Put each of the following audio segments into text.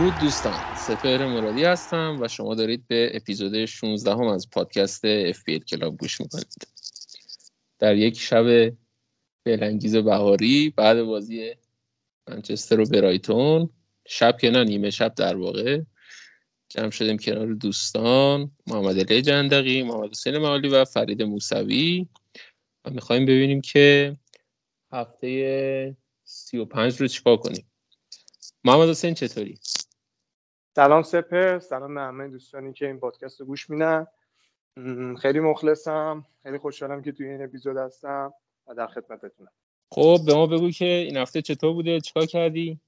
درود دوستان. سپر مرادی هستم و شما دارید به اپیزود 16 هم از پادکست FPL کلاب گوش می‌کنید. در یک شب بلنگیز بهاری بعد بازی منچستر و برایتون شب که نه نیمه شب در واقع جمع شدیم کنار دوستان محمد علی جندقی محمد حسین معالی و فرید موسوی. و می‌خوایم ببینیم که هفته سی و پنج رو چیکار کنیم. محمد حسین چطوری؟ سلام سپر سلام به همه دوستانی که این پادکست رو گوش میدن. خیلی مخلصم خیلی خوشحالم که توی این اپیزود هستم و در خدمتتونم. خب به ما بگو که این هفته چطور بوده؟ چیکار کردی؟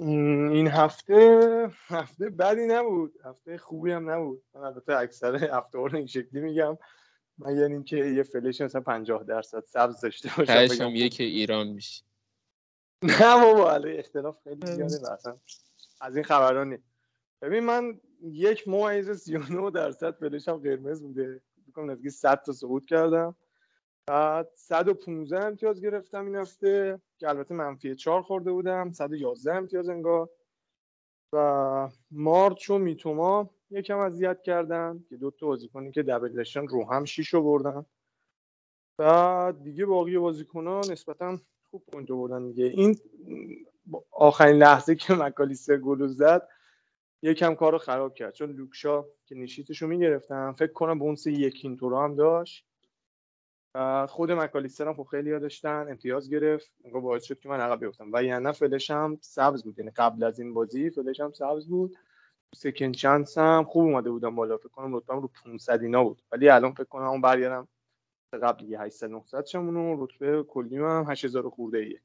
این هفته هفته بدی نبود. هفته خوبی هم نبود. من البته اکثر هفته رو این شکلی میگم. من یعنی که یه فلش مثلا 50 درصد سبز داشته باشم یکی ایران میشه نه بابا اختلاف خیلی زیاده مثلا از این خبرانی ببین من یک ممیز 39 درصد فلشم قرمز بوده. بکنم نزدیک 100 تا سقوط کردم. بعد 115 امتیاز گرفتم این هفته که البته منفی 4 خورده بودم. 111 امتیاز انگار. و مارچ و میتوما یکم اذیت کردن که دو تا بازیکنی که دبل داشتن رو هم 6 رو بردن بعد دیگه باقی بازیکنان نسبتا خوب point بردن دیگه. این آخرین لحظه که مکالیستر گل زد یکم کار رو خراب کرد. چون لوک شا clean sheet ش رو می‌گرفتم فکر کنم bonus یکین تو هم داشت. خود مکالیستر هم خب خیلی داشتن امتیاز گرفت. انگار باعث شد که من عقب بیفتم. و یعنی فلش هم سبز بود. یعنی قبل از این بازی فلش هم سبز بود. second chance هم خوب اومده بودم بالا. فکر کنم رتبه رو 500 اینا بود. ولی الان فکر کنم اون برگردم قبل دیگه 800 900 شمون رتبه کلی هم 8000 خورده ایه.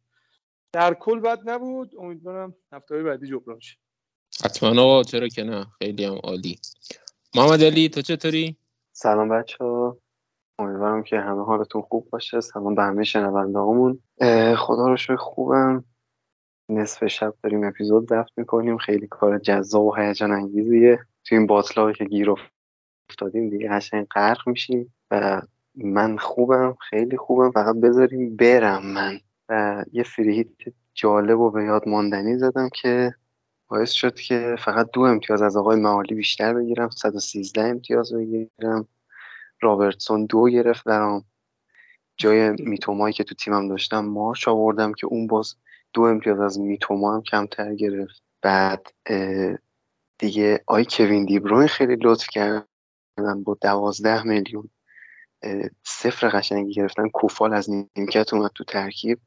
در کل بد نبود. امیدوارم هفته بعدی جبران شه. حتما. آقا چرا که نه؟ خیلی هم عالی. محمد علی تو چطوری؟ سلام بچه ها امیدوارم که همه حالتون خوب باشه. سلام به همه شنونده همون خدا رو شکر خوبم. نصف شب داریم اپیزود ضبط می‌کنیم. خیلی کار جذاب و هیجان انگیزیه. تو این باطلاقی که گیر افتادیم دیگه قشنگ غرق میشیم و من خوبم خیلی خوبم. فقط بذاریم برم من. و یه فریهیت جالب و به یاد ماندنی زدم که باعث شد که فقط دو امتیاز از آقای معالی بیشتر بگیرم 113 امتیاز بگیرم. رابرتسون دو گرفت برام. جای میتومایی که تو تیمم داشتم مارش آوردم که اون باز دو امتیاز از میتوما هم کمتر گرفت. بعد دیگه آی کوین دیبروین خیلی لطف کردن با دوازده میلیون. صفر قشنگی گرفتن. کوفال از نیمکت اومد تو ترکیب.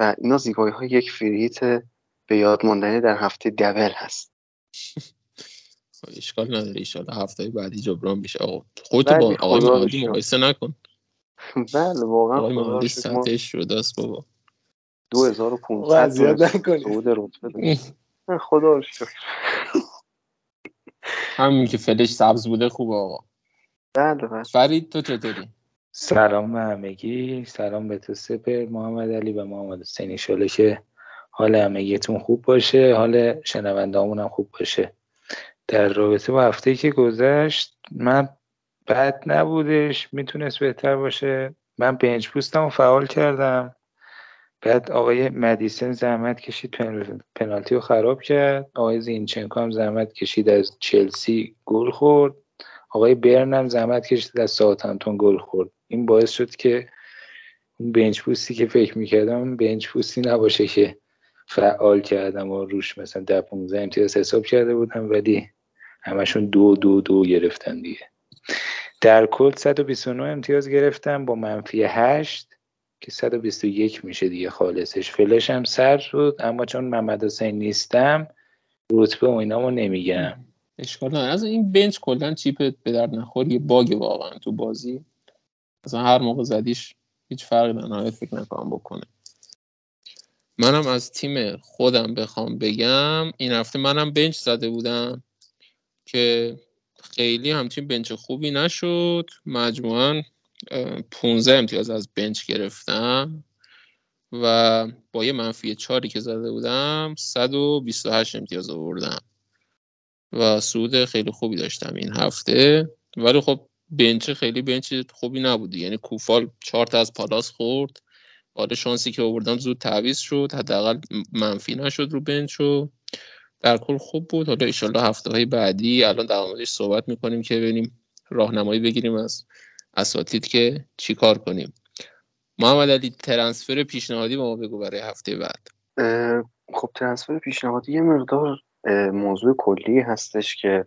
و اینا زیبایی های یک فریت به یاد ماندنی در هفته دبل هست. خب، اشکال نداره ایشالا هفته بعدی جبران میشه. آقا خودتو با آقای مهادی مقایسه نکن. بله واقعا آقای مهادی سطحش شده است بابا. 2500 صعود رتبه خدا رو شکر. همین که فلش سبز بوده خوبه آقا. بله بله. فرید تو چطوری؟ سلام به همگی. سلام به تو سپر محمد علی و محمد حسین که حال همگیتون خوب باشه حال شنوندهامون هم خوب باشه. در رابطه با هفته که گذشت من بد نبودش می‌تونست بهتر باشه. من بنچ پوستم رو فعال کردم. بعد آقای مدیسن زحمت کشید پنالتی رو خراب کرد. آقای زینچنکو هم زحمت کشید از چلسی گل خورد. آقای برن هم زحمت کشید از ساوثهمپتون گل خورد. این باعث شد که اون بنچ پوستی که فکر می‌کردم بنچ پوستی نباشه که فعال کردم و روش مثلا ده 15 امتیاز حساب کرده بودم ولی همشون دو دو دو گرفتن دیگه. در کل 129 امتیاز گرفتم با منفی 8 که 121 میشه دیگه خالصش. فلش هم سر شد اما چون محمد حسین نیستم رتبه و اینامو نمیگم. اشکال نداره. از این بنچ کلا چیپ به درد نخور یه باگ واقعا تو بازی. مثلا هر موقع زدیش هیچ فرقی در نهایت فکر نکنم بکنه. منم از تیم خودم بخوام بگم این هفته منم بنچ زده بودم که خیلی همچین بنچ خوبی نشد. مجموعا 15 امتیاز از بنچ گرفتم و با یه منفی چاری که زده بودم 128 امتیاز آوردم و سود خیلی خوبی داشتم این هفته. ولی خب بنچ خیلی بنچ خوبی نبود یعنی کوفال چهار از پالاس خورد. آره شانسی که آوردم زود تعویض شد حداقل منفی نشد رو بنچ و در کل خوب بود. حالا ایشالله هفته های بعدی الان در موردش صحبت می‌کنیم که ببینیم راهنمایی بگیریم از اساتید که چی کار کنیم. محمد علی transfer پیشنهادی ما بگو برای هفته بعد. خب transfer پیشنهادی یه مقدار موضوع کلی هستش که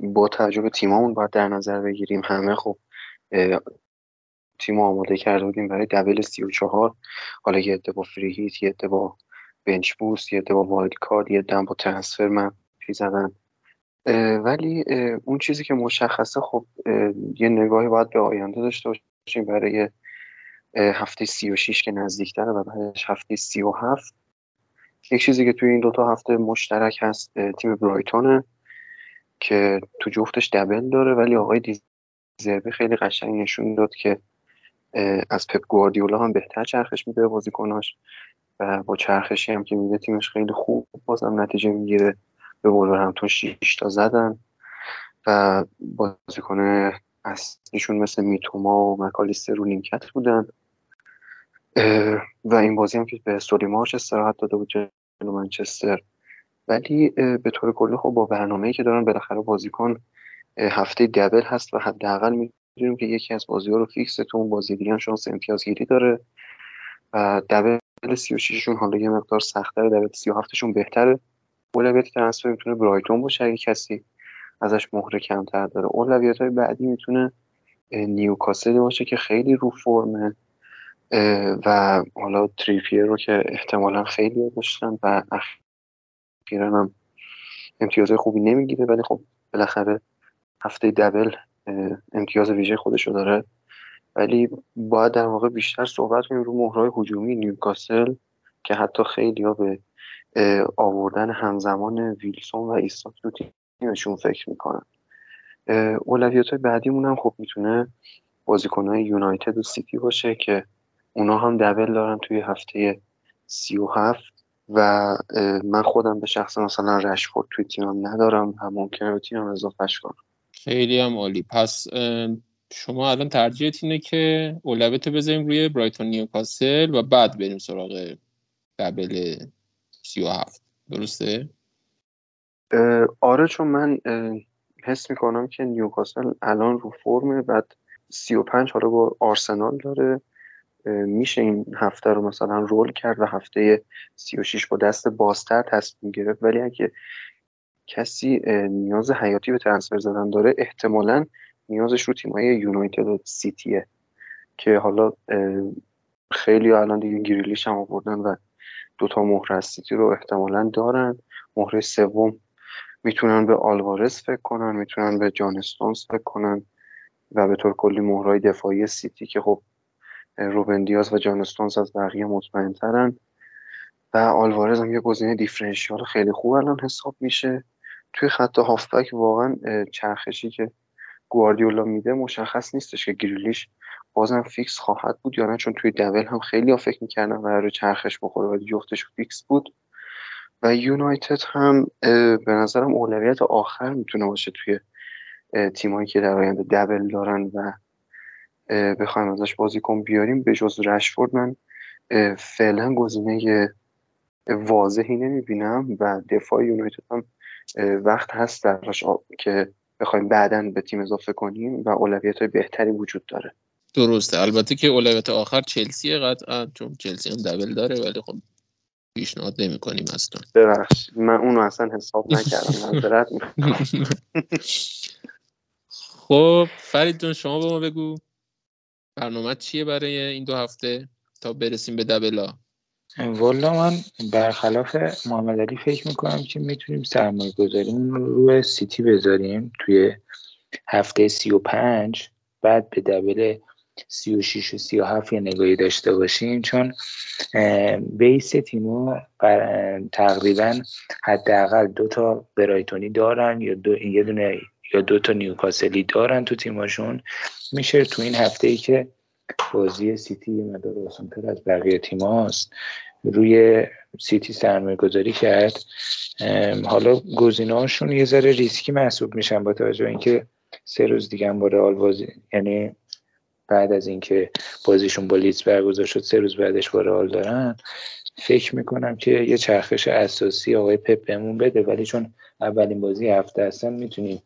با توجه به تیمامون باید در نظر بگیریم. همه خب تیم آماده کرده بودیم برای double سی و چهار. حالا یه عده با free hit یه عده با bench boost یه عده با wildcard یه عده با transfer منفی زدن. ولی اون چیزی که مشخصه خب یه نگاهی باید به آینده داشته باشیم برای هفته سی و شیش که نزدیکتره و بعدش هفته سی و هفت. یک چیزی که توی این دوتا هفته مشترک هست تیم برایتونه که تو جفتش دبل داره ولی آقای دیزربی خیلی قشنگ نشون داد که از پپ گواردیولا هم بهتر چرخش میده بازیکناش و با چرخشی هم که میده تیمش خیلی خوب بازم نتیجه می‌گیره. به همتون 6 تا زدن و بازیکن اصلیشون مثل میتوما و مکالیستر رو نیمکت بودن. و این بازی هم که به سولیمارش استراحت داده بود جلو منچستر. ولی به طور کلی خب با برنامه‌ای که دارن بالاخره بازیکن هفته دبل هست و حداقل می‌دونیم که یکی از بازی ها رو فیکس تو اون بازی دیگه هم شانس امتیازگیری داره و دبل 36 شون حالا یه مقدار سخت‌تره دبل 37 شون بهتره. اولویت ترنسفر می‌تونه برایتون باشه اگه کسی ازش مهره کمتر داره. اولویت های بعدی می‌تونه نیوکاسل باشه که خیلی رو فرمه و حالا تریپیر رو که احتمالا خیلی داشتن و اخیرا هم امتیاز خوبی نمی‌گیره. ولی خب بالاخره هفته دبل امتیاز ویژه خودشو داره. ولی باید در واقع بیشتر صحبت کنیم رو مهرهای هجومی نیوکاسل که حتی خیلی ها به آوردن همزمان ویلسون و ایساک تو تیمشون فکر می‌کنن. اولویت های بعدیمون هم خب می‌تونه بازیکنهای یونایتد و سیتی باشه که اونا هم double دارن توی هفته سی و هفت و من خودم به شخص مثلا رشفورد توی تیمم ندارم و ممکنه به تیمم اضافهش کنم. خیلی هم عالی. پس شما الان ترجیحت اینه که اولویت بذاریم روی برایتون نیوکاسل و بعد بریم سراغ دبل سی و هفت. درسته؟ آره چون من حس می‌کنم که نیوکاسل الان رو فرمه بعد سی و پنج حالا با آرسنال داره. میشه این هفته رو مثلا رول کرد و هفته سی و شیش با دست بازتر تصمیم گرفت. ولی اگه کسی نیاز حیاتی به transfer زدن داره احتمالا نیازش رو تیمای یونایتد و سیتیه که حالا خیلی الان دیگه گریلیش هم آوردن و دوتا مهره سیتی رو احتمالا دارن. مهره سوم می‌تونن به آلوارز فکر کنن می‌تونن به جان استونز فکر کنن و به طور کلی مهرهای دفاعی سیتی که خب روبن دیاز و جان استونز از بقیه مطمئن ترن. و آلوارز هم یه گزینه differential خیلی خوب الان حساب میشه. توی خط هافبک واقعا چرخشی که گواردیولا میده مشخص نیستش که گریلیش بازم فیکس خواهد بود یا نه چون توی double هم خیلی ها فکر می‌کردن و چرخش بخوره ولی جفتش فیکس بود. و یونایتد هم به نظرم اولویت آخر می‌تونه باشه توی تیمایی که در آینده double دارن و بخوایم ازش بازیکن بیاریم. به جز رشفورد من فعلا گزینه واضحی نمی‌بینم و دفاع یونایتد هم وقت هست درش که بخوایم بعدا به تیم اضافه کنیم و اولویت های بهتری وجود داره. درسته. البته که اولویت آخر چلسیه قطعا چون چلسی هم دبل داره ولی خب پیشنهاد نمی کنیم اصلا ببخش من اونو اصلا حساب نکردم. خب فرید جان شما به ما بگو. برنامه چیه برای این دو هفته؟ تا برسیم به دبلا والا من برخلاف محمد علی فکر می‌کنم که می‌تونیم سرمایه گذاریم رو روی سیتی بذاریم توی هفته سی و پنج بعد به دبل سی و شیش و سی و هفت یه نگاهی داشته باشیم. چون بیس تیمو تقریبا حداقل دو تا برایتونی دارن یا دو یه دونه یا دو تا نیوکاسلی دارن تو تیماشون میشه تو این هفته ای که بازی سیتی مدار روشنتر از بقیه تیماست روی سیتی سرمایه گذاری کرد. حالا گزینه‌هاشون یه ذره ریسکی محسوب میشن با توجه اینکه سه روز دیگه هم با رئال بازی یعنی بعد از اینکه بازیشون با لیدز برگزار شد سه روز بعدش با رئال دارن. فکر می‌کنم که یه چرخش اساسی آقای پپ بهمون بده ولی چون اولین بازی هفته هستن می‌تونیم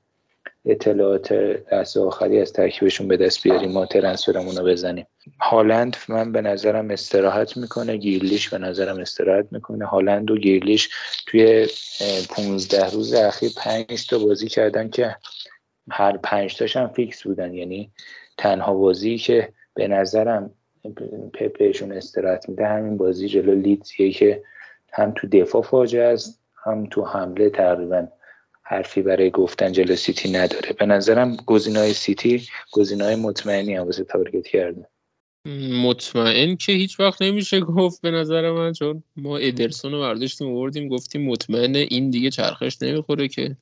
اطلاعات دست آخری از ترکیبشون به دست بیاریم ما ترنسفرمون رو بزنیم. هالند من به نظرم استراحت می‌کنه گیرلیش به نظرم استراحت می‌کنه. هالند و گیرلیش توی 15 روز اخیر پنج تا بازی کردن که هر پنج تاشم فیکس بودن. یعنی تنها بازی که به نظرم پپشون استراحت میده همین بازی جلو لیدزیه که هم تو دفاع فاجعه است هم تو حمله تقریبا. حرفی برای گفتن جلو سیتی نداره. به نظرم گزینه‌های سیتی گزینه‌های مطمئنی هم واسه target کرده مطمئن که هیچ وقت نمیشه گفت به نظر من چون ما ادرسون رو برداشتیم آوردیم گفتیم مطمئن این دیگه چرخش نمی‌خوره که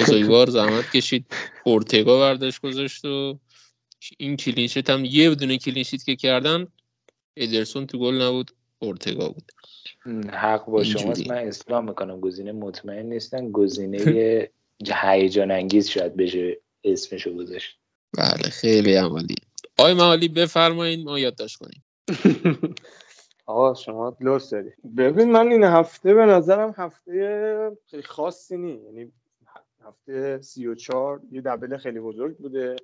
بزرگوار زحمت کشید. اورتگا برداشت گذاشت و این clean sheet هم یه بدون clean sheet که کردن ادرسون تو گل نبود. اورتگا بود. حق با شماست. من اسلام می‌کنم. گزینه مطمئن نیستن. گزینه هیجان انگیز شاید بشه اسمشو گذاشت. بله خیلی عمالی آقای معالی بفرمایید ما یادداشت کنیم. آقا شما لوس داری. ببین من این هفته به نظرم هفته خیلی خاصی نی. یعنی هفته سی و چار یه دبل خیلی بزرگ بوده.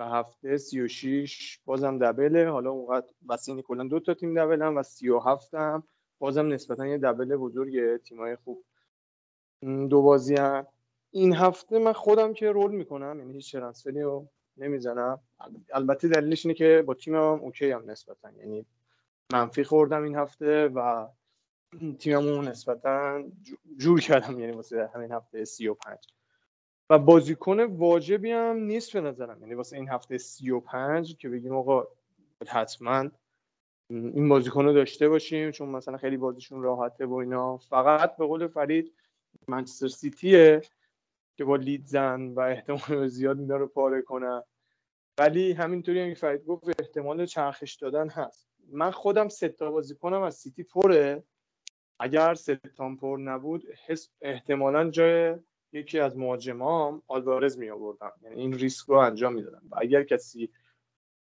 و هفته سی و شیش بازم دبله حالا اونقدر بسینی کلا دو تا تیم دبل هم و سی و هفت هم. بازم نسبتا یه دبل بزرگ تیمای خوب. دو بازی هم. این هفته من خودم که رول می‌کنم. یعنی هیچ ترنسفری رو نمی‌زنم. البته دلیلش اینه که با تیمم هم اوکی هم نسبتا. یعنی منفی خوردم این هفته و تیممون نسبتا جور کردم. یعنی واسه همین هفته 35 و بازیکن واجبی هم نیست به نظرم. یعنی واسه این هفته 35 که بگیم آقا حتما این بازیکن رو داشته باشیم چون مثلا خیلی بازیشون راحته و اینا. فقط به قول فرید منچستر سیتیه که با لید زن و احتمال زیاد اینا رو پاره کنن ولی همینطوری هم فرید گفت احتمال چرخش دادن هست. من خودم سه تا بازیکنم از سیتی پره. اگر سه تام پر نبود احتمالا جای یکی از مهاجمام آلوارز می آوردم یعنی این ریسک رو انجام می‌دادم و اگر کسی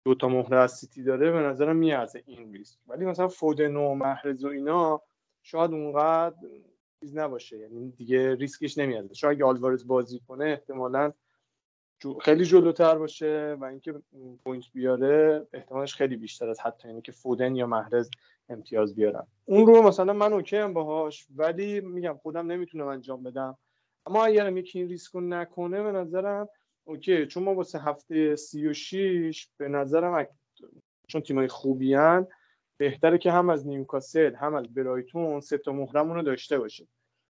دو تا مهره از سیتی داره به نظرم میارزه این ریسک. ولی مثلا فودن و محرز و اینا شاید اونقدر چیز نباشه. یعنی دیگه ریسکش نمیارزه. شاید اگه آلوارز بازی کنه احتمالا خیلی جلوتر باشه و اینکه point بیاره احتمالش خیلی بیشتر از حتی اینکه فودن یا محرز امتیاز بیارن. اون رو مثلا من okay هم باهاش ولی میگم خودم نمی‌تونم انجام بدم. اما اگرم یکی این ریسک نکنه به نظرم okay چون ما واسه هفته سی و شیش به نظرم چون تیمای خوبی هستن بهتره که هم از نیوکاسل هم از برایتون سه تا رو داشته باشه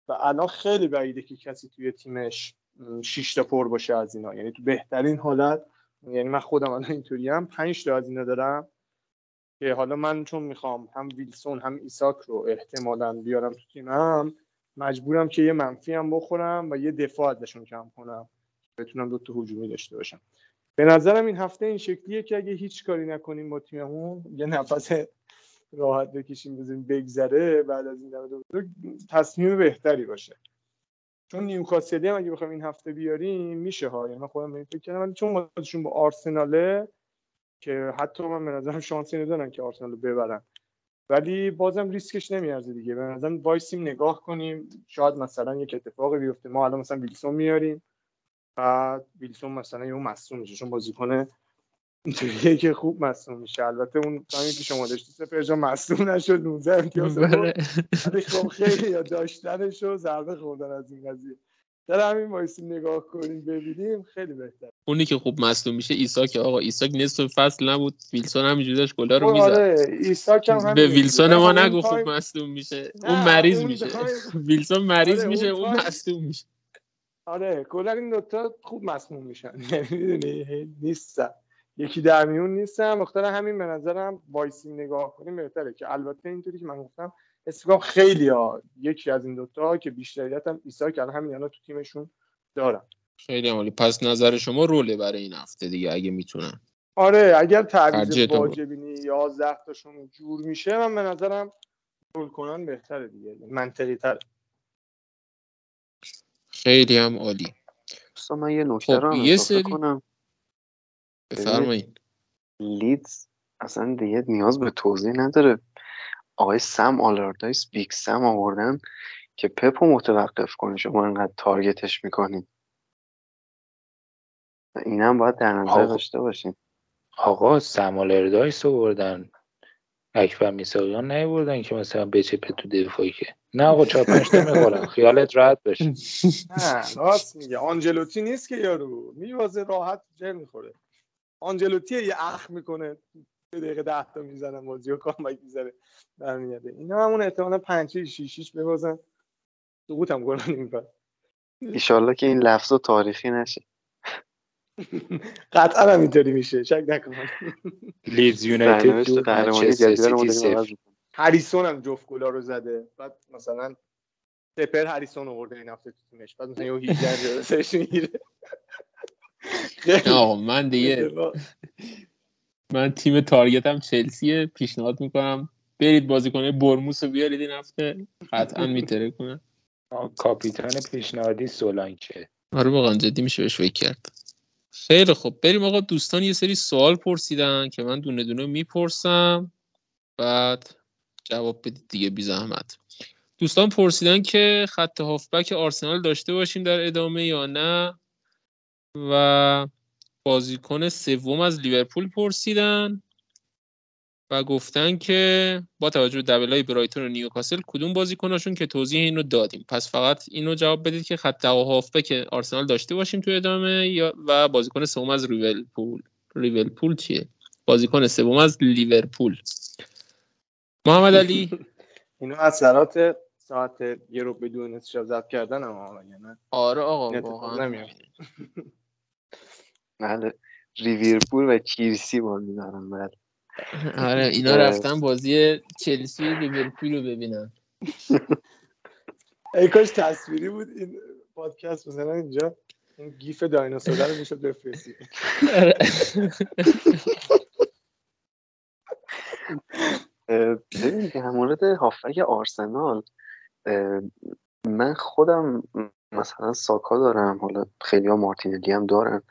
و الان خیلی بعیده که کسی توی تیمش شش تا پر باشه از اینا. یعنی تو بهترین حالت یعنی من خودم الان اینطوری هم پنج تا از اینا دارم که حالا من چون می‌خوام هم ویلسون هم ایساک رو احتمالا بیارم تو تیمم مجبورم که یه منفی هم بخورم و یه دفاع ازشون کم کنم بتونم دو تا هجومی داشته باشم. به نظرم این هفته این شکلیه که اگه هیچ کاری نکنیم با تیممون یه نفس راحت بکشیم بزنیم بگذره بعد از این تصمیم بهتری باشه. چون نیوکاسلی هم اگه بخوایم این هفته بیاریم میشه ها. یعنی من خودم فکر کردم چون بازیشون با آرسناله که حتی من به نظرم شانسی ندارن که آرسنال رو ببرن. ولی بازم ریسکش نمیارزه دیگه. به نظرم وایسیم نگاه کنیم. شاید مثلا یک اتفاقی بیفته. ما الان مثلا ویلسون میاریم. بعد ویلسون مثلا یه مصوم میشه چون بازیکن اینطوریه که خوب مصوم میشه. البته اون تایمی که شما داشتی سپر جا مصوم نشد. 19 امتیاز ولی خب خیلی یا داشتنش و ضربه خوردن از این قضیه. در همین وایسیم نگاه کنیم ببینیم. خیلی بهتر. اونی که خوب مصدوم میشه ایساک آقا. ایساک نصف فصل نبود. ویلسون همینجوری داشت گلا رو می‌زد. آره. ایساک هم به ویلسون ما نگو خوب مصدوم میشه. اون مریض میشه. ویلسون مریض آره، میشه اون مصدوم میشه. آره کلا این دوتا خوب مسموم میشن. یعنی نیستن. یکی در میون نیستن. مختار همین به نظرم وایسی نگاه کنیم. بهتره که البته اینطوری که من گفتم استقام خیلی ها. یکی از این دوتا که بیشتریت هم ایسا که همین الان تو تیمشون دارن. خیلی عالی. پس نظر شما roll ه برای این هفته دیگه اگه می‌تونن آره اگر تعویض واجبی نی 11 تاشون جور میشه من به نظرم roll کنن بهتره دیگه منطقی تره. خیلی هم عالی. من یه نکته خب یه سری کنم. بفرمایید. لیدز اصلا دیگه نیاز به توضیح نداره. آقای سم آلاردایس Big Sam آوردن که پپو متوقف کنه. شما انقدر تارگتش می‌کنین اینم باید در نظر داشته باشین. آقا سم آلاردایس آوردن اکبر میساقیان نیوردن که مثلا بچپه تو دفاعی که. نه آقا چهار پنج تا می‌خورن خیالت راحت بشه نه راست میگه. آنجلوتی نیست که یارو. میوازه راحت جر می‌خوره. آنجلوتی یه اخ می‌کنه. دقیقه ده تا می‌زنن بازی و کامبک می‌زنه برمیگرده. اینا همون احتمالا پنج شیشیش ببازن. سقوط هم کنن این ایشالله که این لفظ تاریخی نشه. قطعا هم اینطوری میشه. شک نکن. لیدز یونایتد منچستر سیتی هریسون هم جفت گلا رو زده. بعد مثلا سپر هریسون آورده این هفته تو تیمش. بعد مثلا یه 18 سرش می‌گیره. آقا من دیگه من تیم تارگتم چلسیه پیشنهاد می‌کنم برید بازیکن برموس رو بیارید این هفته. قطعا میتره کنه. کاپیتان پیشنهادی سولانکه. آره واقعا جدی میشه بهش فکر کرد. خیلی خب بریم آقا دوستان یه سری سوال پرسیدن که من دونه دونه می‌پرسم. بعد جواب بدید دیگه بی زحمت. دوستان پرسیدن که خط هافبک آرسنال داشته باشیم در ادامه یا نه؟ و بازیکن سوم از لیورپول پرسیدن و گفتن که با توجه به های برایتون و نیوکاسل کدوم بازیکناشون که توضیح این رو دادیم؟ پس فقط اینو جواب بدید که خط که آرسنال داشته باشیم تو ادامه یا و بازیکن سوم از لیورپول. لیورپول چیه؟ بازیکن سوم از لیورپول. محمد علی. اینو اثرات ساعت یه رو بدون شب ضبط کردن اما نه آره آقا واقعا. بله لیورپول و چیلسی بازی دارن بله. آره اینا رفتن بازی چلسی و لیورپول رو ببینن. ای کاش تصویری بود این پادکست مثلا اینجا این گیف دایناسور رو می‌شد بفرستی. ببین در مورد هافک آرسنال من خودم مثلا ساکا دارم حالا خیلی ها مارتینلی هم دارن.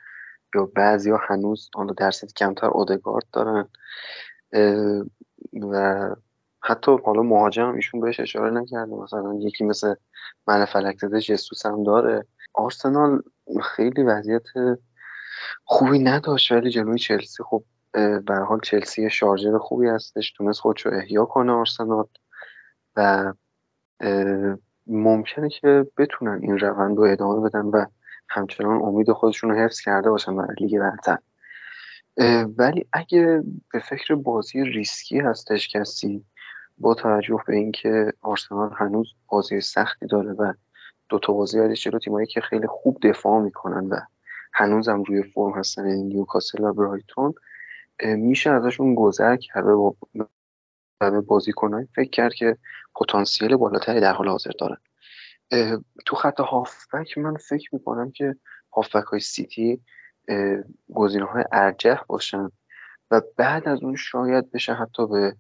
یا بعضی ها هنوز حالا درصد کمتر اودگارد دارن. و حتی حالا مهاجم ایشون بهش اشاره نکرده. مثلا یکی مثل من فلک زده جسوس هم داره. آرسنال خیلی وضعیت خوبی نداشت ولی جلوی چلسی خب به حال چلسی شارژر خوبی هستش. تونست خودشو احیا کنه آرسنال. و ممکنه که بتونن این روند رو ادامه بدن و همچنان امید خودشون رو حفظ کرده باشن برای لیگ برتر. ولی اگه به فکر بازی ریسکی هستش کسی با توجه به اینکه آرسنال هنوز بازی سختی داره و دو تا بازی بعدش جلو تیمایی که خیلی خوب دفاع می‌کنن و هنوزم روی فرم هستن یعنی نیوکاسل و برایتون میشه ازشون گذر کرده و به بازیکنهایی فکر کرد که پتانسیل بالاتری در حال حاضر دارن. تو خط هافبک من فکر می‌کنم که هافبک های سیتی گزینه های ارجح باشن و بعد از اون شاید بشه حتی به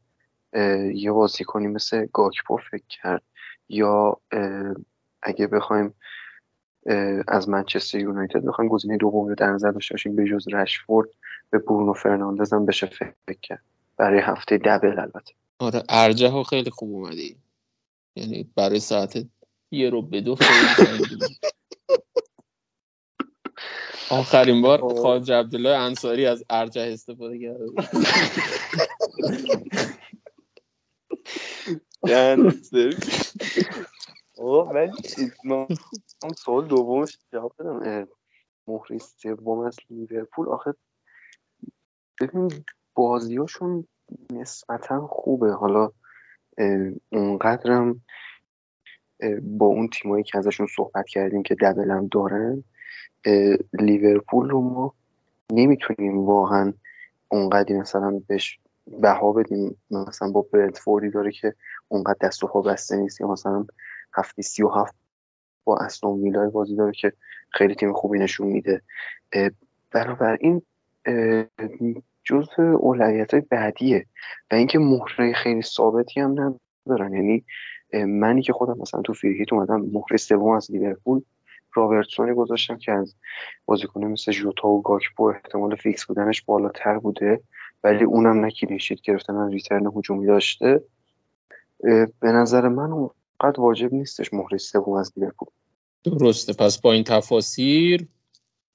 یه بازیکنی مثل گاکپو فکر کرد یا اگه بخوایم از منچستر یونایتد بخوایم گزینه دوم رو در نظر داشته باشیم به جز رشفورد به برونو فرناندز هم بشه فکر کرد. برای هفته دبل البته. آره ارجه ها خیلی خوب اومدی. یعنی برای ساعت یه رو به دو آخرین بار خب. خواهد عبدالله انصاری از ارجه استفاده کرده ولی من سوال دومش جواب بدم. مهری سوم از لیورپول. آخه ببین بازیاشون نسبتا خوبه. حالا اونقدرم با اون تیمایی که ازشون صحبت کردیم که دبلم دارن لیورپول رو ما نمی‌تونیم واقعا اونقدری مثلا بهش بها بدیم. مثلا با برنتفوردی داره که اونقدر دست و پا بسته نیست یا مثلا هفته سی و هفت با استون ویلا بازی داره که خیلی تیم خوبی نشون میده. بنابراین جز اولویت های بعدیه و اینکه مهره خیلی ثابتی هم ندارن. یعنی منی که خودم مثلا تو free hit اومدم مهره سوم از لیورپول. رابرتسونی گذاشتم که از بازیکنه مثل جوتا و گاکپو احتمال فیکس بودنش بالاتر بوده ولی اونم نه clean sheet گرفتن return هجومی داشته. به نظر من اونقدر واجب نیستش مهره سوم از لیورپول. درسته. پس با این تفاسیر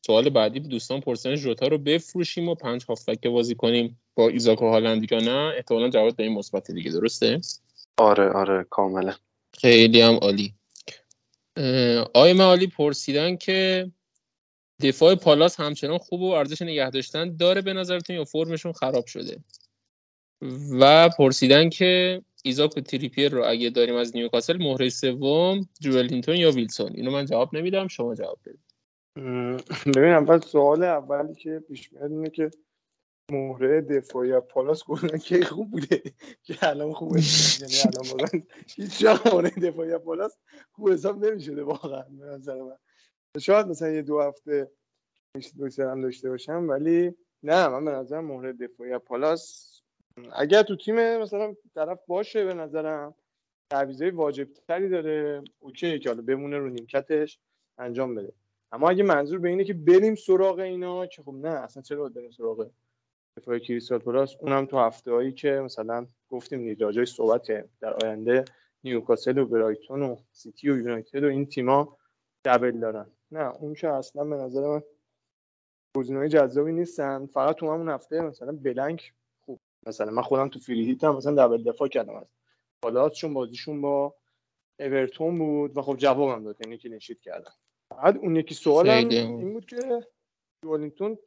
سوال بعدی دوستان پرسن جوتا رو بفروشیم و پنج هافبک بازی کنیم با ایزاک و هالند یا نه؟ احتمالا جواب به این مثبت دیگه. درسته؟ آره آره کاملا. خیلی هم عالی. آقای معالی پرسیدن که دفاع پالاس همچنان خوب و ارزش نگه داشتن داره به نظرتون یا فرمشون خراب شده؟ و پرسیدن که ایزاک و تریپیر رو اگه داریم از نیوکاسل مهره سوم جوولینتون یا ویلسون؟ اینو من جواب نمیدم شما جواب بدید. ببین اول سوال اولی که پیش میاد اینه که مهره دفاعی پالاس گفتن که خوب بوده. که الان خوبه. یعنی الان واقعا هیچ جا مهره دفاعی پالاس خوب حساب نمی‌شده واقعا به نظر من. شاید مثلا یه دو هفته هم داشته باشم ولی نه من به نظر مهره دفاعی پالاس اگر تو تیم مثلا طرف باشه به نظرم تعویضای واجب تری داره. اوکی که حالا بمونه رو نیمکتش انجام بده. اما اگه منظور به اینه که بریم سراغ اینا که خب نه اصلا چرا بریم سراغ دفاع کریستال پالاس. اونم تو هفته هایی که مثلا گفتیم نیراجای صحبت در آینده نیوکاسل و برایتون و سیتی و یونایتد و این تیما double دارن. نه اون که اصلا به نظر من گزینه‌های جذابی نیستن. فقط تو همون هفته مثلا blank خوب. مثلا من خودم تو free hit هم مثلا double دفاع کردم از چون بازیشون با اورتون بود و خب جوابم داد یعنی clean sheet کردم بعد اون یکی سوال این بود که جوالینتون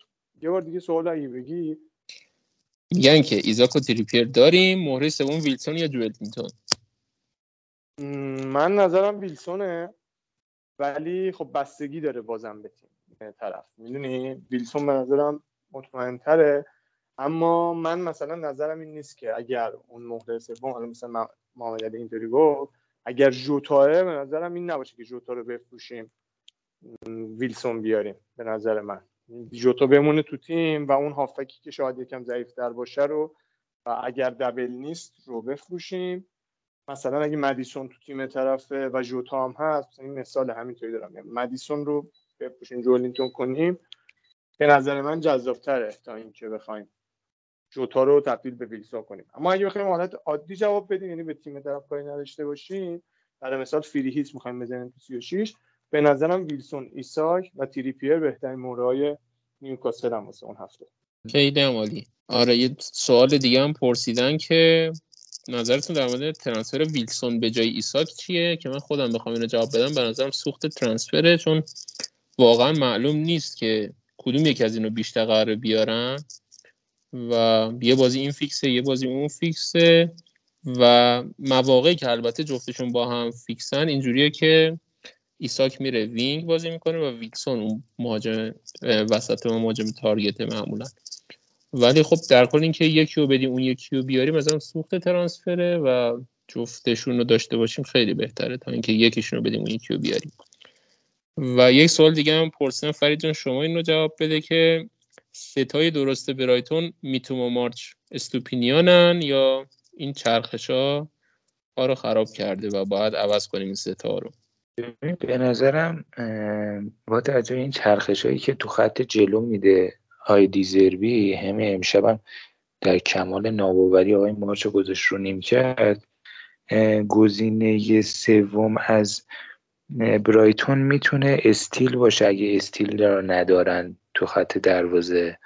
یه بار دیگه سوال اگه بگی میگن که ایزاک و تریپیر داریم مهره سوم ویلسون یا جوالینتون من نظرم ویلسونه ولی خب بستگی داره بازم به تیم طرف. می‌دونی؟ ویلسون به نظرم مطمئن تره اما من مثلا نظرم این نیست که اگر اون مهره سوم حالا مثلا محمد علی اینطوری گفت اگر جوتاه به نظرم این نباشه که جوتا رو بفروشیم ویلسون بیاریم به نظر من. جوتا بمونه تو تیم و اون هافکی که شاید یکم ضعیف در باشه رو و اگر double نیست رو بفروشیم. مثلا اگه مدیسون تو تیم طرفه و جوتا هم هست این مثال همینطوری دارم. یعنی مدیسون رو بفروشیم جولینتون کنیم. به نظر من جذابتره تا اینکه بخوایم جوتا رو تبدیل به ویلسون کنیم. اما اگه بخوایم حالت عادی جواب بدیم یعنی به تیم طرف کاری نداشته باشیم برای مثال free hit می‌خوایم بزنیم تو 36 به نظرم ویلسون ایساک و تریپیر بهترین مهرای نیوکاسل هم واسه اون هفته. خیلی عالی. آره یه سوال دیگه هم پرسیدن که نظرتون در مورد ترانسفر ویلسون به جای ایساک چیه؟ که من خودم بخوام اینو جواب بدم. به نظرم سوخت ترانسفره چون واقعا معلوم نیست که کدوم یکی از اینو بیشتر قرار بیارن. و یه بازی این فیکسه یه بازی اون فیکسه. و مواقعی که البته جفتشون با هم فیکسن اینجوریه که ایساک میره wing بازی می‌کنه و ویلسون اون مهاجم وسط و مهاجم target معمولا. ولی خب در کل اینکه یکی رو بدیم اون یکی رو بیاریم مثلا سوخت transfer ه و جفتشون رو داشته باشیم خیلی بهتره تا اینکه یکیشون رو بدیم اون یکی رو بیاریم. و یک سوال دیگه هم پرسیدم فرید جان شما این رو جواب بده که ستای درست برایتون میتوما و مارچ استوپینیانن یا این چرخش ها رو خراب کرده و باید عوض کنیم این ستا رو؟ به نظرم با توجه این چرخش هایی که تو خط جلو میده های دیزربی همه امشبم در کمال ناباوری آقای مارچ گذاشت رو نیم کرد. گزینه سوم از برایتون می‌تونه استیل باشه. اگه استیل رو ندارن تو خط دروازه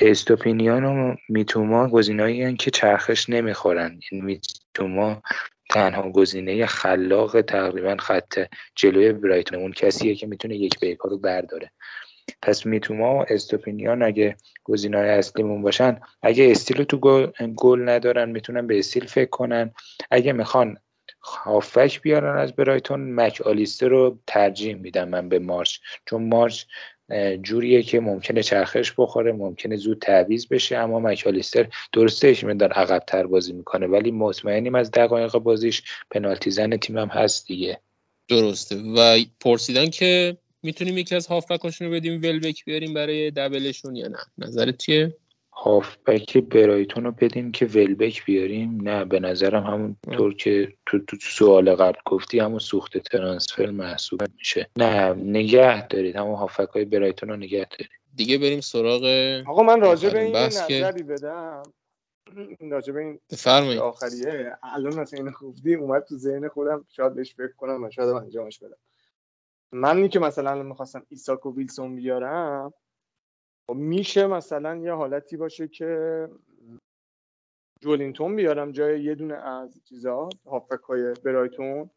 استوپینیان و میتوما گزینهایی که چرخش نمی‌خورن این میتوما تنها گزینه خلاق تقریبا خط جلوی برایتون اون کسیه که می‌تونه یک بیکا رو برداره. پس میتوما و استوپینیان اگه گزینه های اصلیمون باشن اگه استیل تو گل ندارن می‌تونن به استیل فکر کنن. اگه می‌خوان هافک بیارن از برایتون مک آلیستر رو ترجیح میدم من به مارش. چون مارش جوریه که ممکنه چرخش بخوره ممکنه زود تعویز بشه اما مکالیستر درسته ایش عقب بازی می‌کنه ولی مطمئنیم از دقایق بازیش پنالتی زن تیمم هست دیگه. درسته. و پرسیدن که می‌تونیم یکی از هافبکاشون رو بدیم ولبک بیاریم برای دبلشون یا نه؟ نظرت چیه؟ هافبک برایتون رو بدیم که ولبک بیاریم. نه به نظرم همون طور که تو, تو سوال قبل گفتی همون سوخت ترانسفر محسوب میشه. نه نگه دارید. همون هافبک های برایتون رو نگه دارید. دیگه بریم سراغ آقا من راجع به این نظری بدم. راجب این بفرمایید. آخریه. الان مثلا این خوبی اومد تو ذهن خودم. شاید بهش فکر کنم و شاید انجامش بدم. من که مثلا الان می‌خواستم ایساک و ویلسون بیارم میشه مثلا یه حالتی باشه که جولینتون بیارم جای یه دونه از چیزا هافبک های برایتون.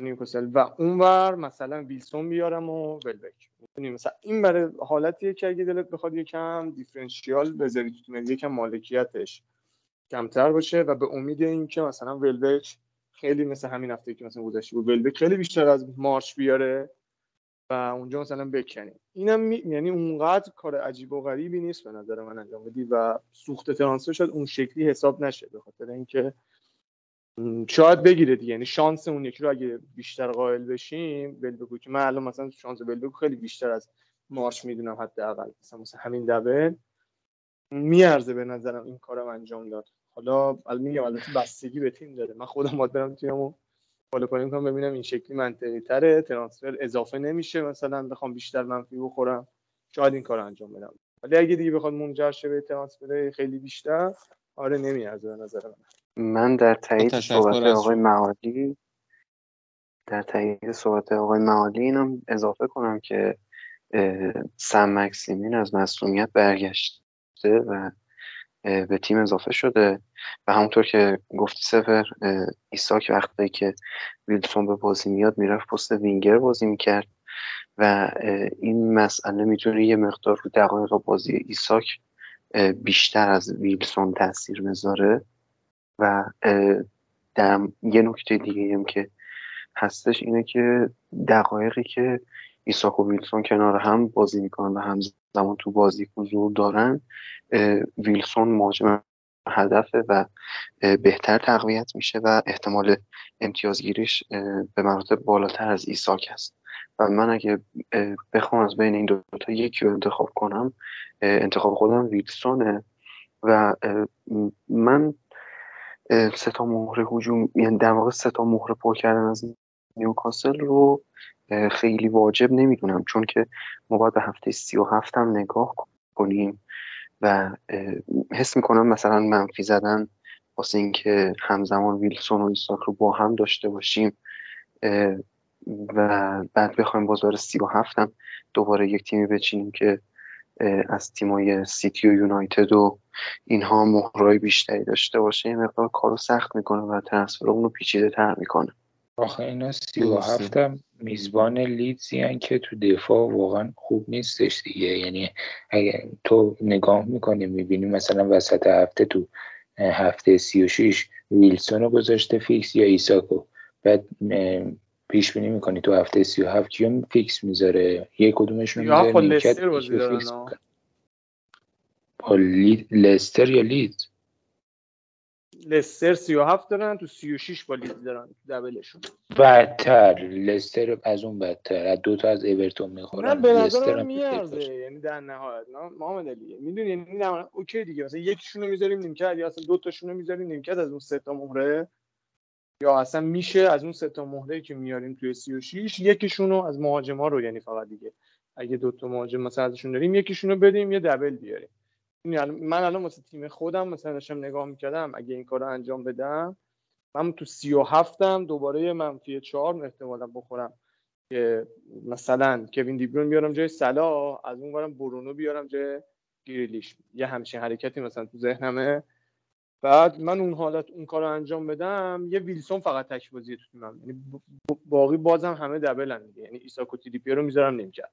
نیوکاسل و اونور مثلا ویلسون بیارم و ولبک مثلا این برای حالتیه که اگه دلت بخواد یکم differential بذاری تو یکم مالکیتش کمتر باشه و به امید اینکه مثلا ولبک خیلی مثل همین هفته که مثلا گذشته بود ولبک خیلی بیشتر از مارش بیاره. و اونجا مثلا بکنیم اینم می... یعنی اونقدر کار عجیب و غریبی نیست به نظر من انجام بدی و سوخت ترانسفر شاید اون شکلی حساب نشه به خاطر اینکه شاید بگیره دیگه. یعنی شانس اون یکی رو اگه بیشتر قائل بشیم بگو که من الان مثلا شانس بگو خیلی بیشتر از مارش می‌دونم حداقل. مثلا مثلا همین دبل. میارزه به نظرم این کارم انجام داد. حالا میگم البته بستگی به تیم داره. من خودم باید برم تیممو فالو کنیم کنم ببینم این شکلی منطقی تره ترانسفر اضافه نمیشه مثلا بخوام بیشتر منفی بخورم شاید این کار انجام بدم. ولی اگه دیگه بخواد منجر شه به ترانسفر خیلی بیشتر آره نمیارزه به نظر من. من در تایید صحبت آقای معالی در تایید صحبت آقای معالی اینم اضافه کنم که سم مکسیمین از مصدومیت برگشته و به تیم اضافه شده. و همونطور که گفتی سفر ایساک وقتی که ویلسون به بازی میاد می‌رفت پست وینگر بازی می‌کرد. و این مسئله می‌تونه یه مقدار رو دقایق بازی ایساک بیشتر از ویلسون تاثیر بذاره. و در یه نکته دیگه هم که هستش اینه که دقایقی که ایساک و ویلسون کنار هم بازی می‌کنن و همزمان تو بازی حضور دارن ویلسون مهاجم هدفه و بهتر تقویت میشه و احتمال امتیازگیریش به مراتب بالاتر از ایساک هست. و من اگه بخوام از بین این دوتا یکی رو انتخاب کنم انتخاب خودم ویلسونه و من سه تا مهره هجوم یعنی در واقع سه تا مهره پر کردن از نیوکاسل رو خیلی واجب نمی‌دونم چون که ما باید به هفته سی و هفت هم نگاه کنیم و حس می‌کنم مثلا منفی زدن واسه اینکه همزمان ویلسون و ایساک رو با هم داشته باشیم و بعد بخوایم بازار سی و هفتم دوباره یک تیمی بچینیم که از تیمای سیتی و یونایتد و اینها مهرای بیشتری داشته باشه این مقدار کارو سخت می‌کنه و transfer رو پیچیده تر می‌کنه. آخه اینا سی و هفتم میزبان لیدزی که تو دفاع واقعا خوب نیستش دیگه. یعنی اگه تو نگاه می‌کنی می‌بینی مثلا وسط هفته تو هفته سی و شیش ویلسون رو گذاشته فیکس یا ایساکو. بعد پیش بینی می‌کنی تو هفته سی و هفت کیو فیکس می‌ذاره؟ یک کدومشون می‌ذاره نیمکت با لستر یا لید لستر 37 دارن تو 36 با لید دارن دبلشون. بدتر لستر از اون بدتر. از دو تا از اورتون می‌خورن. من به نظر میارزه یعنی در نهایت محمد علی می‌دونی یعنی اوکی دیگه. مثلا یکیشونو می‌ذاریم نیمکت یا اصلا دو تاشونو می‌ذاریم نیمکت از اون سه تا مهره یا اصلا میشه از اون سه تا مهره که میاریم توی 36 یکیشونو از مهاجما رو یعنی فقط دیگه. اگه دو تا مهاجم مثلا ازشون داریم یکیشونو بدیم یه دبل بیاریم. من الان مثل تیم خودم مثلا داشتم نگاه می‌کردم اگه این کار رو انجام بدم من تو سی و هفتم دوباره منفی چهار احتمالا بخورم. که مثلا کوین دیبرون بیارم جای سلا از اون برم برونو بیارم جای گریلیش. یه همچین حرکتی مثلا تو ذهنمه. بعد من اون حالت اون کار رو انجام بدم یه ویلسون فقط تک بازی تو تیمم. یعنی باقی بازم همه دبلن دیگه. یعنی ایساکو تریپیر رو می‌ذارم نمی‌کرد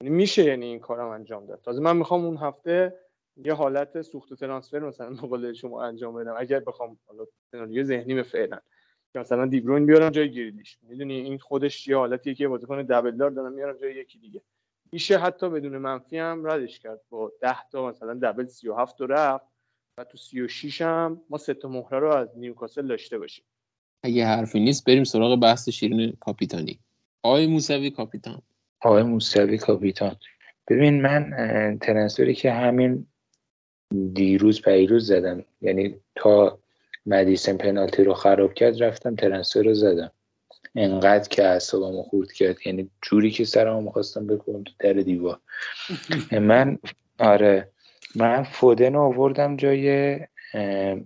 یعنی میشه یعنی این کارم انجام داد. تازه من می‌خوام اون هفته یه حالت سوخت ترانسفر مثلا مقابل شما انجام بدم. اگر بخوام حالا سناریو ذهنی به فعلا که مثلا دیبروین بیارم جای گریلیش. می‌دونی؟ این خودش یه حالتیه که بازیکن دبل دار دارم میارم جای یکی دیگه. میشه حتی بدون منفی هم ردش کرد. با 10 تا مثلا دبل 37 رو رفت و تو 36 هم ما سه تا مهره رو از نیوکاسل داشته باشیم. اگه حرفی نیست بریم سراغ بحث شیرین کاپیتانی. آقای موسوی کاپیتان. آقای موسوی کاپیتان. ببین من ترنسفری که همین دیروز پیروز زدم. یعنی تا مدیسن پنالتی رو خراب کرد رفتم ترنسفر رو زدم. انقدر که اعصابمو خورد کرد. یعنی جوری که سرمو می‌خواستم بکنم تو در دیوار. من آره من فودن آوردم جای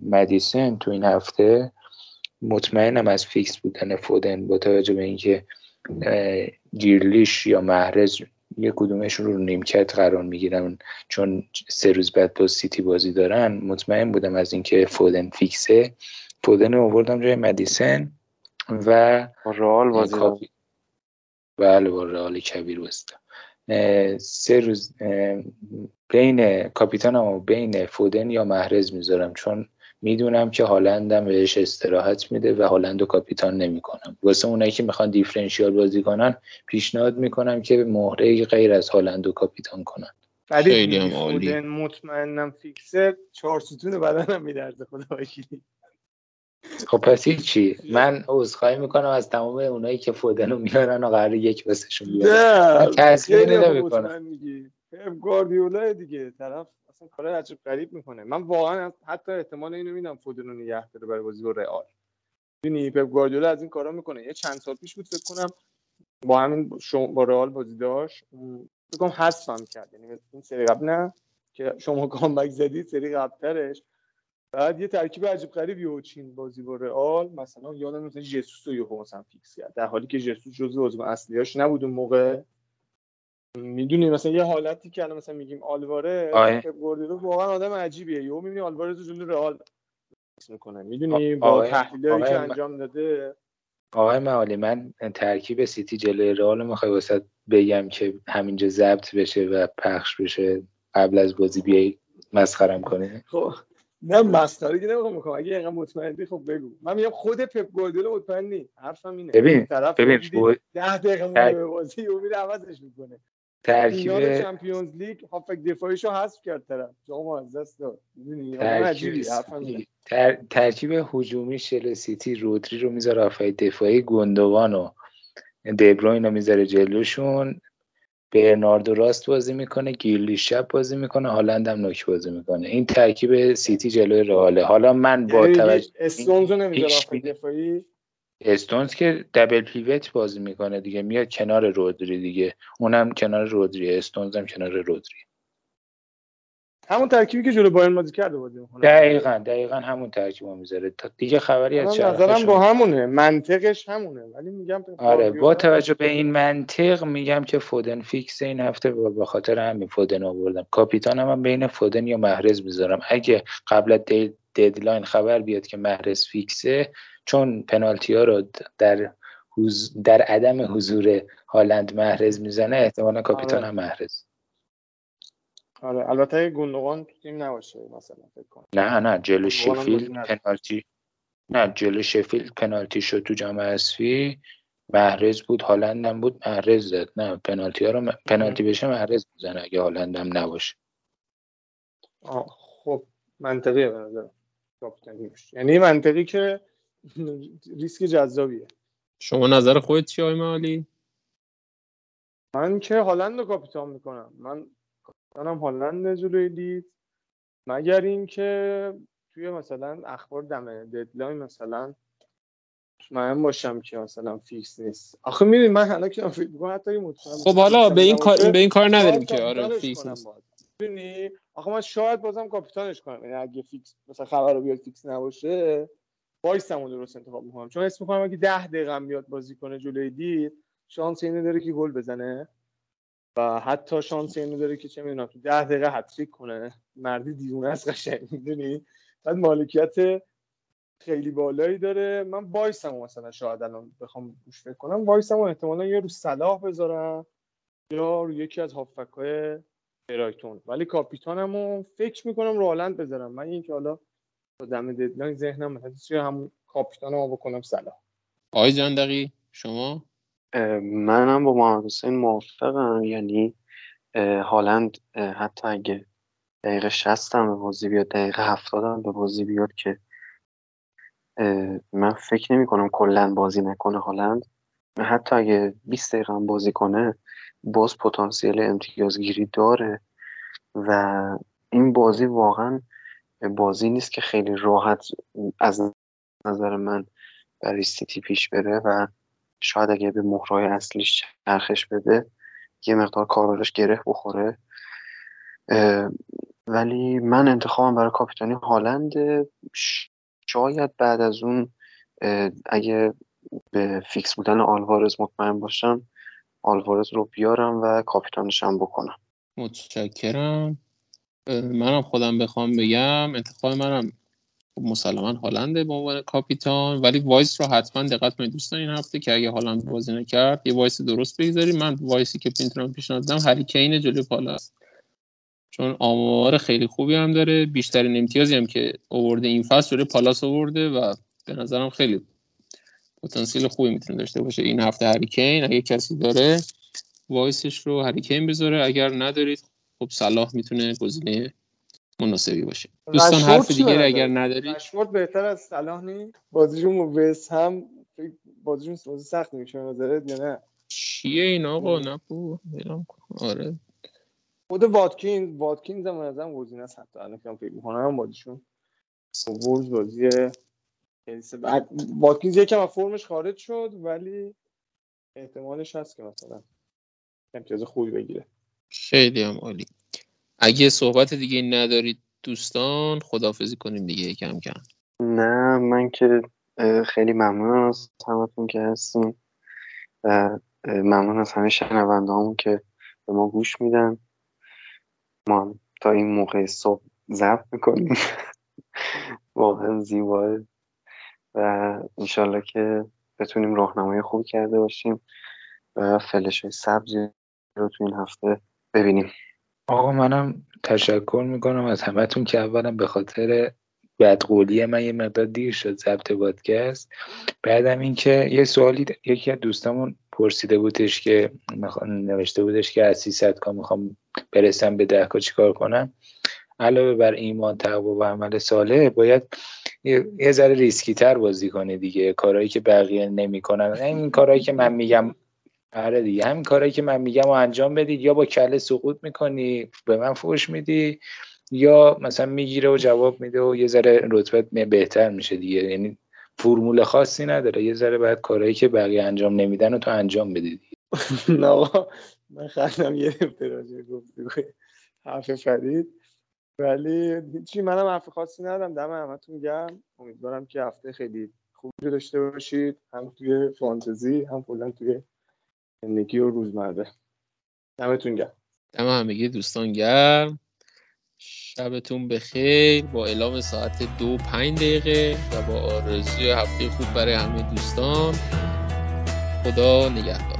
مدیسن تو این هفته. مطمئنم از فیکس بودن فودن با توجه به اینکه گیرلیش یا محرز یه کدومشون رو نیمکت قرار می‌گیرن. چون سه روز بعد با سیتی بازی دارن مطمئن بودم از اینکه فودن فیکسه. فودن رو آوردم جای مدیسن و رئال بازی بله با رئال کبیر بسته سه روز بین کاپیتانم و بین فودن یا محرز می‌ذارم. چون می‌دونم که هالندم بهش استراحت میده و هالند و کاپیتان نمی‌کنم. واسه اونایی که می‌خوان دیفرنشیال بازی کنن پیشنهاد می‌کنم که مهره غیر از هالند و کاپیتان کنن. خیلی هم عالی. مطمئنم فیکسه. چهار ستون بدنم میدرده خدا خب پس چی. من عذرخواهی می‌کنم از تمام اونایی که فودنو میارن و قرار یک بسشون بیارن. تصویر نمی‌کنم. پپ گواردیولا دیگه طرف اصلا کار عجب غریب می‌کنه. من واقعا حتی احتمال اینو میدم فودنو نگه داره برای بازی با رئال. ببینی پپ گواردیولا از این کارا می‌کنه. یه چند سال پیش بود فکر کنم با همین با رئال بازی داشت. فکر کنم حذفم کرد. یعنی این سری قبل نه که شما comeback زدید سری قبلترش. بعد یه ترکیب عجیب غریبی و چین بازی با رئال. مثلا یادم مثلا جسوس رو یهو مثلا فیکس کرد. در حالی که جسوس جزو عضو اصلیاش نبود اون موقع. می‌دونی مثلا یه حالتی که الان مثلا میگیم آلواره که گوردیلو واقعا آدم عجیبیه. یهو می‌بینی آلوارز جلو رئال می‌کنه. می‌دونی با تحلیلی که انجام داده. آقای معالی من ترکیب سیتی جلوی رئال می‌خوای واسه بگم که همینجا ضبط بشه و پخش بشه. قبل از بازی بیای مسخرم کنه خب نه مسخره که نمی‌خوام بکنم. اگه اینقدر مطمئنی خب بگو. من میگم خود پپ گواردیولا مطمئن نی. حرفم اینه. ببین طرف ببین 10 دقیقه مونده به بازی و میره عوضش می‌کنه. ترکیب Champions League هافبک دفاعیشو حذف کرد طرف. شما از دست داد. ترکیب تر... ترکیب هجومی شل سیتی رودری رو می‌ذاره هافبک دفاعی گوندوان و دبروین رو می‌ذاره جلوشون. برناردو راست بازی می‌کنه گیرلیش چپ بازی می‌کنه هالند هم نوک بازی می‌کنه. این ترکیب سیتی جلوی رئاله. حالا من با یعنی توجه استونز نمی‌ذاره دفاعی؟ استونز که دبل پیوت بازی می‌کنه دیگه میاد کنار رودری دیگه. اونم کنار رودری استونز هم کنار رودری. همون ترکیبی که جلو بایرن بازی کرده بازی می‌کنه دقیقاً دقیقاً همون ترکیبو می‌ذاره. دیگه خبری از نظرم با همونه. منطقش همونه. ولی میگم آره با توجه به این منطق میگم که فودن فیکس این هفته به خاطر همین فودن آوردم. کاپیتانم هم بین فودن یا محرز می‌ذارم. اگه قبل ددلاین خبر بیاد که محرز فیکسه چون پنالتی ها رو در در عدم حضور هالند محرز می‌زنه احتمالا کاپیتان هم محرز. آره البته گوندوغان تیم نباشه مثلا فکر کنم. نه نه جلو شفیل پنالتی نه جلو شفیل پنالتی شد تو جام اسفی محرز بود هالند هم بود محرز زد. نه پنالتی ها رو پنالتی بشه محرز می‌زنه اگه هالند هم نباشه. آه خب منطقیه به یعنی منطقی که ریسک جذابیه. شما نظر خودت چی آقای معالی من که هالند رو کاپیتان می‌کنم. من کاپیتانم هالند جلوی لیدز مگر اینکه توی مثلا اخبار دم deadline مثلا مطمئن باشم که مثلا فیکس نیست. آخه می‌دونی من حالا که فکر می‌کنم حتی مطمئن خب حالا به این کار به این کار نداریم که آره فیکس نیست. آخه من شاید بازم کاپیتانش کنم. یعنی اگه فیکس مثلا خبر رو بیاد فیکس نباشه vice مو درست انتخاب می‌کنم. چون اسم می‌کنم اگه ده دقیقه بیاد بازی کنه جلوی لیدز شانس اینو داره که گل بزنه. و حتی شانس اینو داره که چه می‌دونم تو ده دقیقه هتریک کنه. مرتیکه دیوونه است قشنگ می‌دونی؟ بعد مالکیت خیلی بالایی داره. من vice م مثلا شاید الان بخوام گوش فکر کنم. vice م احتمالا یا رو صلاح بذارم یا رو یکی از هافکای برایتون. ولی کاپیتانمو فکر می‌کنم رو بذارم. من اینکه حالا تا دم ددلاین ذهنم مثلا همون کاپیتان رو بکنم سلام آقای جندقی شما؟ منم با محمد حسین موافقم. یعنی هالند حتی اگه دقیقه 60 هم به بازی بیاد دقیقه 70 هم به بازی بیاد که من فکر نمی کنم کلا بازی نکنه هالند. حتی اگه 20 دقیقه هم بازی کنه باز پتانسیل امتیازگیری داره و این بازی واقعا بازی نیست که خیلی راحت از نظر من برای سیتی پیش بره و شاید اگه به مهرهای اصلیش چرخش بده یه مقدار کارارش گره بخوره. ولی من انتخابم برای کاپیتانی هالند. شاید بعد از اون اگه به فیکس بودن آلوارز مطمئن باشم آلوارز رو بیارم و کاپیتانشم بکنم. متشکرم. منم خودم بخوام بگم انتخاب منم مسلما هالنده به عنوان کاپیتان ولی vice رو حتما دقت کنید. دوستان این هفته که اگه هالند بازی نکرد یه vice درست بگذارید من vice ی که می‌تونم پیشنهاد بدم هری کین جلوی پالاس. چون آمار خیلی خوبی هم داره. بیشترین امتیازی هم که اوورده این فصل جلوی پالاس آورده و به نظرم خیلی پتانسیل خوبی می‌تونه داشته باشه این هفته هریکین اگه کسی داره وایسش رو هریکین بذاره. اگر ندارید خب صلاح می‌تونه گزینه مناسبی باشه. دوستان حرف دیگه اگر ندارید رشفورد بهتر از صلاح نی بازیشون وست هم بازیشون بازی سخت میشه نظرت یا نه؟ چیه این آقا؟ نه آره. خود واتکین واتکینز هم از هم گزینه است. حتی الان که فکر می‌کنم بازیشون. وولز بازی بعد واتکینز یکم از فرمش خارج شد ولی احتمالش هست که مثلا امتیاز خوبی بگیره. خیلی هم عالی. اگه صحبت دیگه ندارید دوستان خدافزی کنیم دیگه کم کم. نه من که خیلی ممنونم از همتون که هستیم و ممنون از همه شنونده همون که به ما گوش میدن. ما تا این موقع صبح ضبط می‌کنیم. واقعا زیباه و انشالله که بتونیم راهنمایی خوب کرده باشیم و فلش های سبزی رو تو این هفته ببینیم. آقا منم تشکر می‌کنم از همتون که اولا به خاطر بدقولی من یه مقدار دیر شد ضبط پادکست. بعدم اینکه یه سوالی یکی از دوستامون پرسیده بودش که نوشته بودش که از 300 کا می‌خوام برسم به ده کا چیکار کنم. علاوه بر ایمان تقوا و عمل صالح باید یه ذره ریسکی تر بازی کنه دیگه. کارهایی که بقیه نمی‌کنن. این کارهایی که من میگم آره دیگه همین کارهایی که من میگم و انجام بدید یا با کله سقوط می‌کنی به من فوش میدی یا مثلا می‌گیره و جواب میده و یه ذره رتبت بهتر میشه دیگه. یعنی فرمول خاصی نداره یه ذره باید کارهایی که بقیه انجام نمیدن و تو انجام بدی نه من خندم یه راجع گفتگوی حرف فرید ولی هیچی منم حرف خاصی ندارم دم همتون گرم. امیدوارم که هفته خیلی خوبی داشته باشید هم توی فانتزی هم کلا توی زندگی و روزمره. دمتون گرم. دم همگی دوستان گرم. شبتون بخیر. با اعلام ساعت دو پنج دقیقه و با آرزوی هفته خوب برای همه دوستان. خدا نگهدار.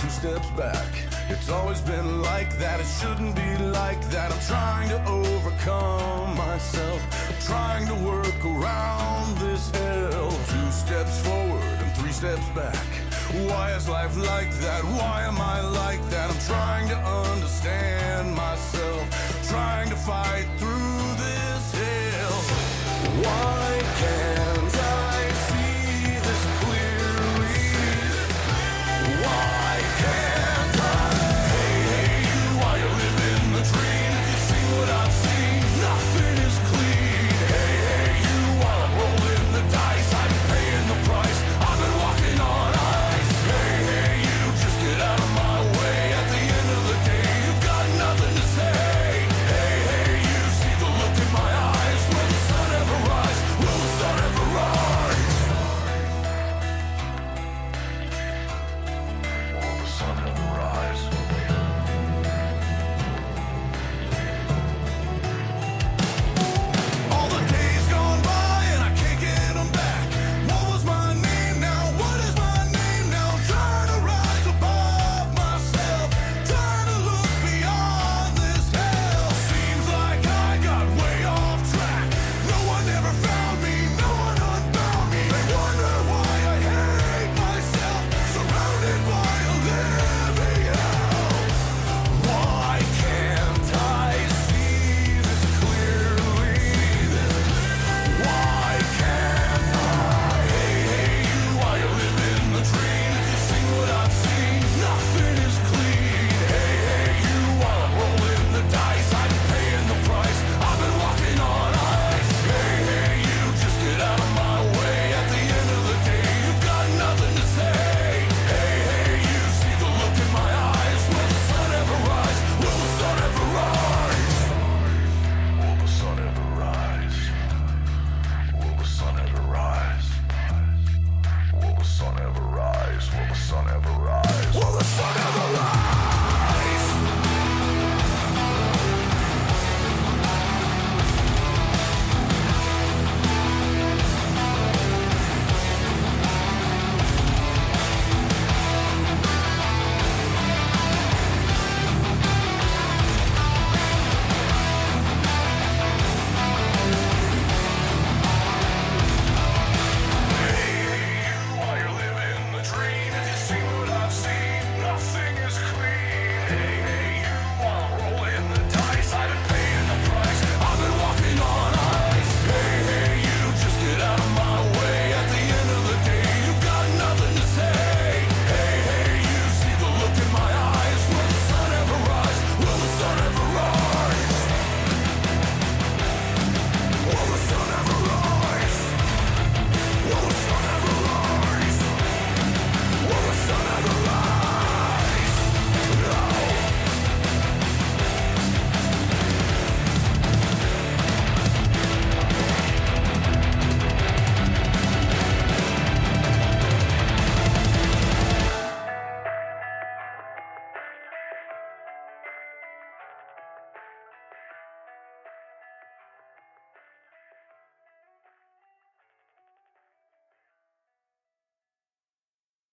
Two steps back. It's always been like that, it shouldn't be like that. I'm trying to overcome myself, trying to work around this hell. Two steps forward and three steps back. Why is life like that? Why am I like that? I'm trying to understand myself, trying to fight through this hell. Why can't